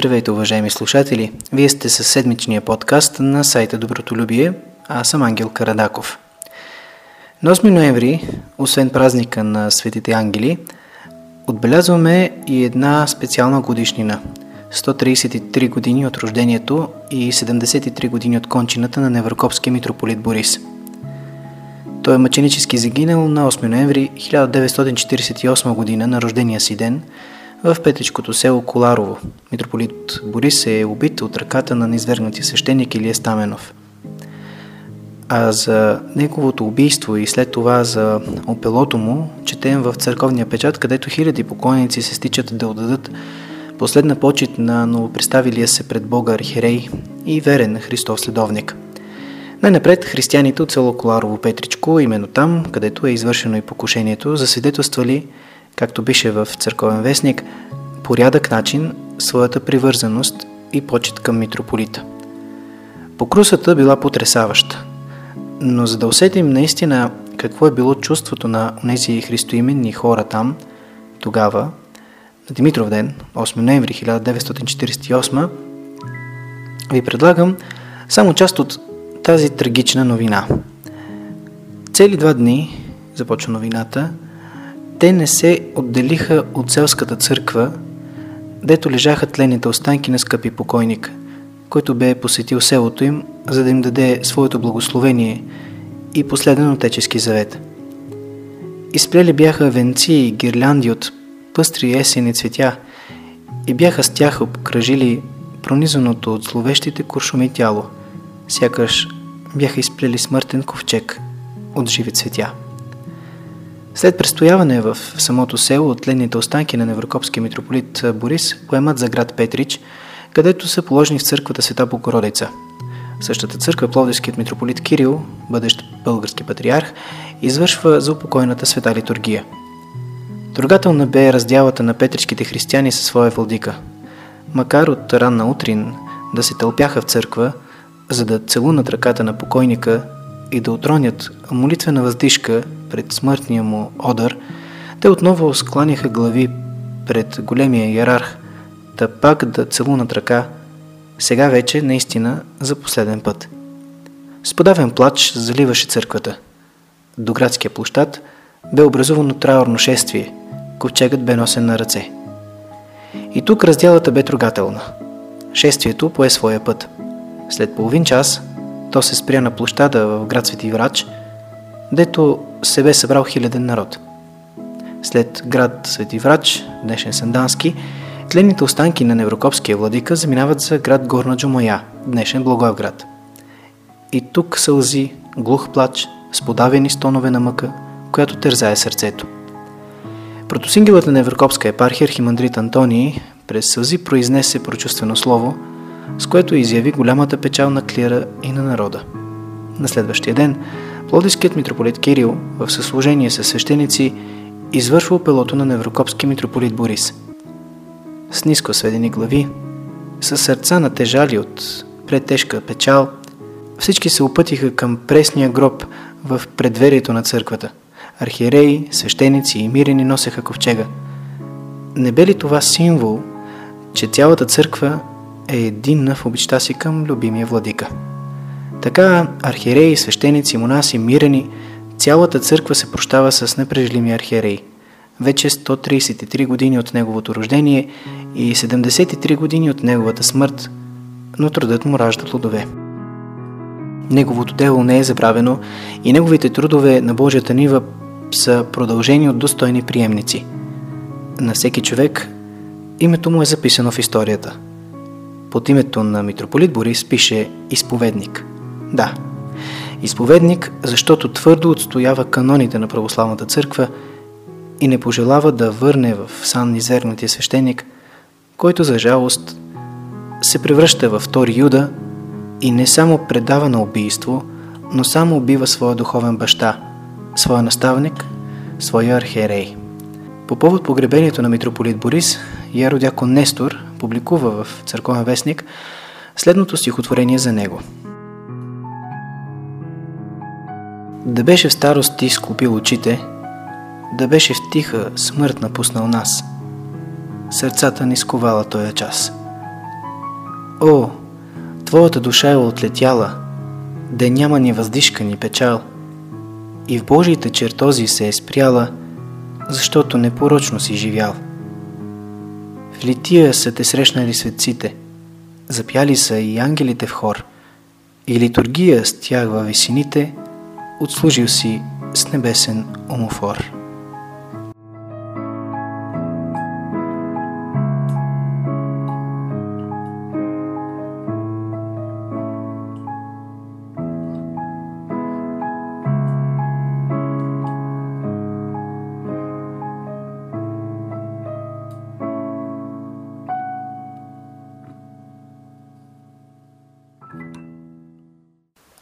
Здравейте, уважаеми слушатели! Вие сте със седмичния подкаст на сайта Доброто любие, а аз съм Ангел Карадаков. На 8 ноември, освен празника на Светите ангели, отбелязваме и една специална годишнина – 133 години от рождението и 73 години от кончината на Неврокопския митрополит Борис. Той е мъченически загинал на 8 ноември 1948 година на рождения си ден – в петичкото село Коларово. Митрополит Борис е убит от ръката на неизвергнатия свещеник Илия Стаменов. А за неговото убийство и след това за опелото му четем в църковния печат, където хиляди покойници се стичат да отдадат последна почет на новопредставилия се пред Бога архирей и верен Христов следовник. Най-напред християните от село Коларово Петричко, именно там, където е извършено и покушението, засвидетелствали както пише в църковен вестник, порядък начин своята привързаност и почет към митрополита. Покрусата била потрясаваща, но за да усетим наистина какво е било чувството на тези христоименни хора там, тогава, на Димитров ден, 8 ноември 1948, ви предлагам само част от тази трагична новина. Цели два дни започва новината – те не се отделиха от селската църква, дето лежаха тлените останки на скъпи покойник, който бе посетил селото им, за да им даде своето благословение и последен отечески завет. Изплели бяха венци и гирлянди от пъстри есени цветя и бяха с тях обкръжили пронизаното от зловещите куршуми тяло, сякаш бяха изплели смъртен ковчег от живи цветя. След престояване в самото село, тленните останки на Неврокопския митрополит Борис поемат за град Петрич, където са положени в църквата Света Богородица. Същата църква Пловдивският митрополит Кирил, бъдещ български патриарх, извършва за упокойната света литургия. Трогателна бе раздялата на петричките християни със своя владика. Макар от ранна утрин да се тълпяха в църква, за да целунат ръката на покойника и да отронят молитвена въздишка пред смъртния му одър, те отново скланяха глави пред големия иерарх, да пак да целунат ръка, сега вече наистина за последен път. С подавен плач заливаше църквата. До градския площад бе образувано траурно шествие, ковчегът бе носен на ръце. И тук разделата бе трогателна. Шествието пое своя път. След половин час то се спря на площада в град Свети Врач, дето се бе събрал хиляден народ. След град Свети Врач, днешен Сандански, тленните останки на Неврокопския владика заминават за град Горна Джумоя, днешен Благоевград. И тук сълзи, глух плач, с подавени стонове на мъка, която тързае сърцето. Протосингелът на Неврокопска епархия Архимандрит Антоний през сълзи произнесе прочувствено слово – с което изяви голямата печал на клира и на народа. На следващия ден Плодиският митрополит Кирил в съслужение с свещеници извършва опелото на Неврокопски митрополит Борис. С ниско сведени глави, с сърца натежали от претежка печал, всички се опътиха към пресния гроб в предверието на църквата. Архиереи, свещеници и мирени носеха ковчега. Не бе ли това символ, че цялата църква е единна в обичта си към любимия владика. Така архиереи, свещеници, монаси, мирени, цялата църква се прощава с непрежлими архиерей. Вече 133 години от неговото рождение и 73 години от неговата смърт, но трудът му ражда плодове. Неговото дело не е забравено и неговите трудове на Божията нива са продължени от достойни приемници. На всеки човек името му е записано в историята – под името на митрополит Борис пише изповедник. Да, изповедник, защото твърдо отстоява каноните на православната църква и не пожелава да върне в сан низернатия свещеник, който за жалост се превръща във втори Юда и не само предава на убийство, но само убива своя духовен баща, своя наставник, своя архиерей. По повод погребението на митрополит Борис, Яродякон Нестор публикува в Църковен вестник следното стихотворение за него. Да беше в старост ти склопил очите, да беше в тиха смърт напуснал нас. Сърцата ни сковала този час. О, твоята душа е отлетяла, да няма ни въздишка ни печал. И в Божиите чертози се е спряла, защото непорочно си живял. В Лития са те срещнали светците, запяли са и ангелите в хор, и литургия с тях във висините, отслужил си с небесен омофор.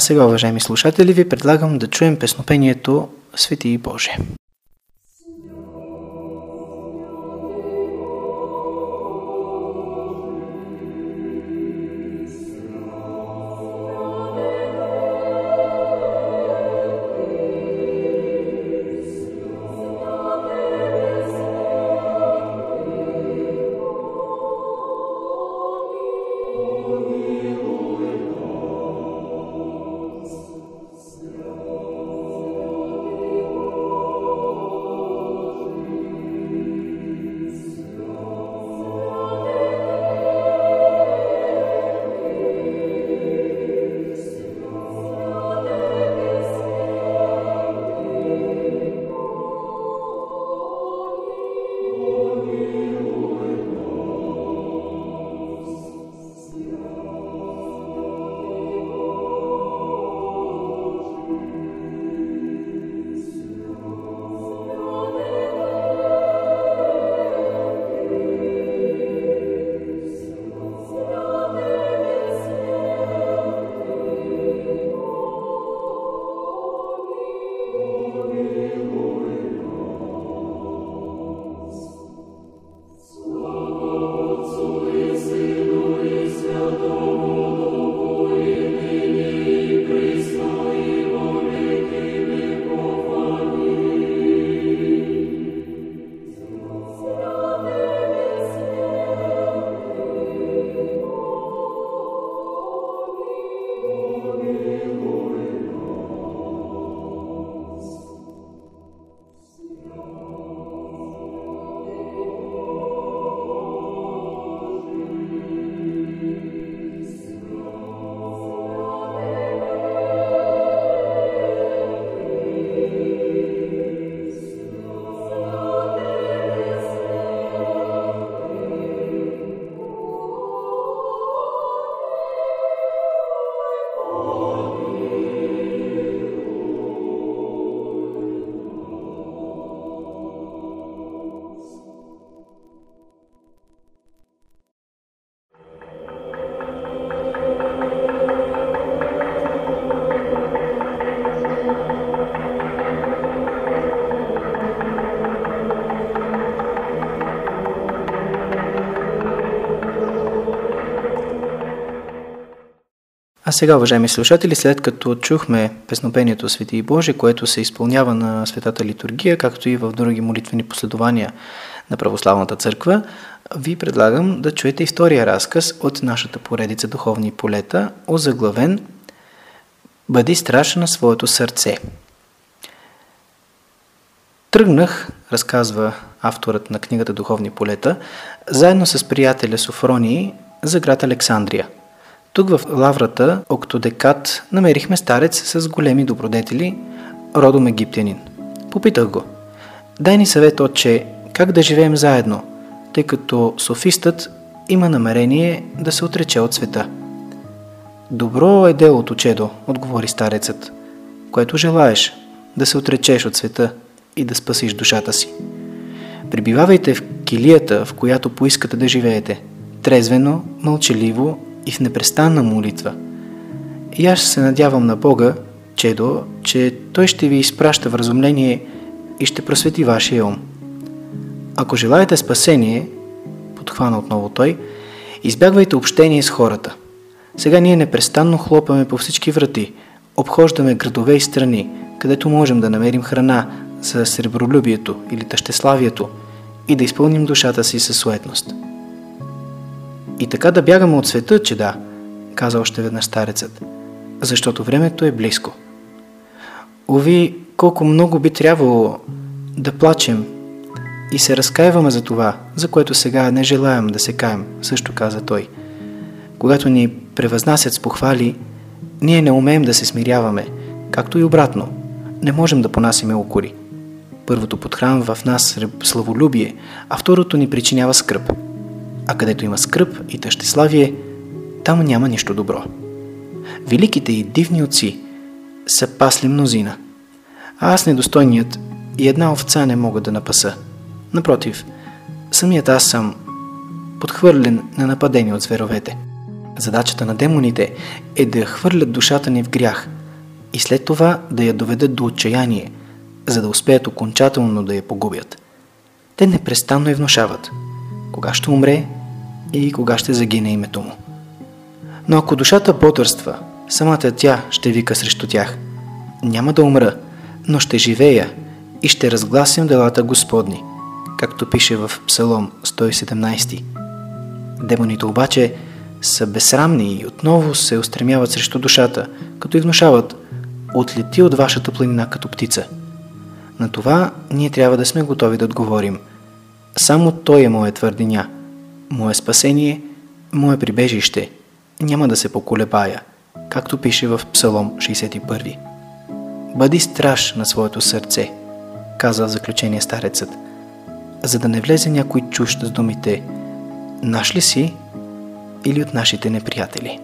А сега, уважаеми слушатели, ви предлагам да чуем песнопението Свети и Боже. you. А сега, уважаеми слушатели, след като чухме песнопението Свети и Боже, което се изпълнява на Светата литургия, както и в други молитвени последования на Православната църква, ви предлагам да чуете и втория разказ от нашата поредица Духовни полета, озаглавен Бъди страж на своето сърце. Тръгнах, разказва авторът на книгата Духовни полета, заедно с приятеля Софронии за град Александрия – тук в лаврата Октодекат намерихме старец с големи добродетели, родом египтянин. Попитах го. Дай ни съвет, отче, как да живеем заедно, тъй като софистът има намерение да се отрече от света. Добро е делото, чедо, отговори старецът, което желаеш да се отречеш от света и да спасиш душата си. Прибивавайте в килията, в която поискате да живеете, трезвено, мълчаливо и в непрестанна молитва. И аз се надявам на Бога, Чедо, че Той ще ви изпраща вразумление и ще просвети вашия ум. Ако желаете спасение, подхвана отново той, избягвайте общение с хората. Сега ние непрестанно хлопаме по всички врати, обхождаме градове и страни, където можем да намерим храна за сребролюбието или тъщеславието и да изпълним душата си със суетност. И така да бягаме от света, че да, каза още веднъж старецът, защото времето е близко. Ови, колко много би трябвало да плачем и се разкаиваме за това, за което сега не желаем да се каем, също каза той. Когато ни превъзнасят с похвали, ние не умеем да се смиряваме, както и обратно. Не можем да понасиме укори. Първото подхранва в нас славолюбие, а второто ни причинява скръп. А където има скръп и тъщеславие, там няма нищо добро. Великите и дивни отци са пасли мнозина, а аз недостойният и една овца не мога да напаса. Напротив, самият аз съм подхвърлен на нападение от зверовете. Задачата на демоните е да хвърлят душата ни в грях и след това да я доведат до отчаяние, за да успеят окончателно да я погубят. Те непрестанно я внушават кога ще умре и кога ще загине името му. Но ако душата потърства, самата тя ще вика срещу тях. Няма да умра, но ще живея и ще разгласям делата Господни, както пише в Псалом 117. Демоните обаче са безсрамни и отново се устремяват срещу душата, като и внушават «Отлети от вашата планина като птица». На това ние трябва да сме готови да отговорим. Само Той е моя твърдиня, мое спасение, мое прибежище. Няма да се поколебая, както пише в Псалом 61. Бъди страж на своето сърце, каза в заключение старецът, за да не влезе някой чущ с думите «Наш ли си?» или от нашите неприятели.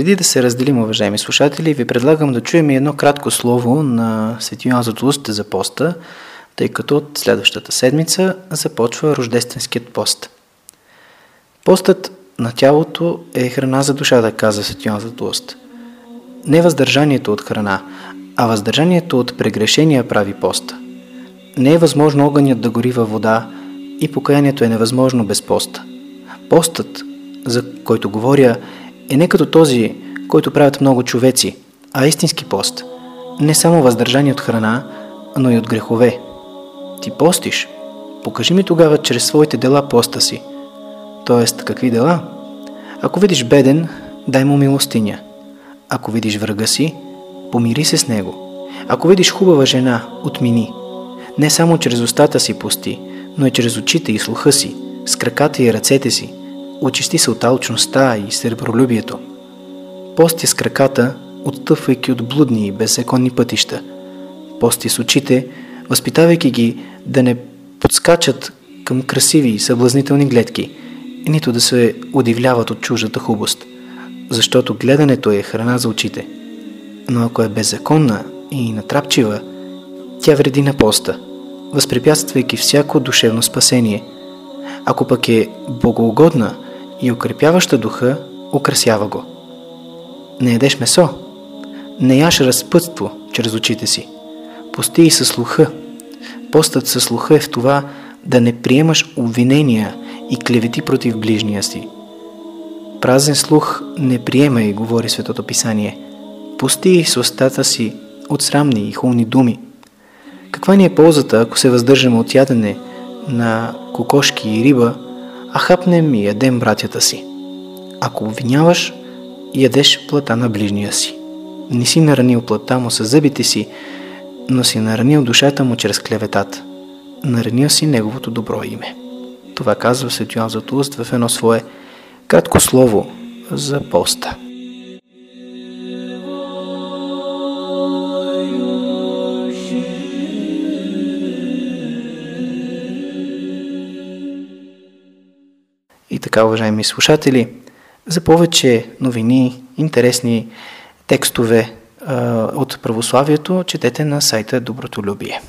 Преди да се разделим, уважаеми слушатели, ви предлагам да чуем едно кратко слово на Свети Йоан Златоуст за поста, тъй като от следващата седмица започва Рождественският пост. Постът на тялото е храна за душата, каза Свети Йоан Златоуст. Не въздържанието от храна, а въздържанието от прегрешения прави поста. Не е възможно огънят да гори във вода и покаянието е невъзможно без поста. Постът, за който говоря, е не като този, който правят много човеци, а истински пост. Не само въздържание от храна, но и от грехове. Ти постиш. Покажи ми тогава чрез своите дела поста си. Тоест, какви дела? Ако видиш беден, дай му милостиня. Ако видиш врага си, помири се с него. Ако видиш хубава жена, отмини. Не само чрез устата си пусти, но и чрез очите и слуха си, с краката и ръцете си, очисти се от алчността и сребролюбието. Пости с краката, отстъпвайки от блудни и беззаконни пътища. Пости с очите, възпитавайки ги да не подскачат към красиви и съблазнителни гледки, нито да се удивляват от чужата хубост, защото гледането е храна за очите. Но ако е беззаконна и натрапчива, тя вреди на поста, възпрепятствайки всяко душевно спасение. Ако пък е богоугодна – и укрепяваща духа украсява го. Не ядеш месо, не яш разпътство чрез очите си. Пости и със слуха. Постът със слуха е в това да не приемаш обвинения и клевети против ближния си. Празен слух не приема и говори Светото Писание. Пусти с устата си от срамни и хулни думи. Каква ни е ползата, ако се въздържаме от ядене на кокошки и риба, а хапнем и ядем братята си. Ако обвиняваш, ядеш плата на ближния си. Не си наранил плата му с зъбите си, но си наранил душата му чрез клеветата. Наранил си неговото добро име. Това казва Свети Йоан Златоуст в едно свое кратко слово за поста. Така, уважаеми слушатели, за повече новини, интересни текстове от православието, четете на сайта Добротолюбие.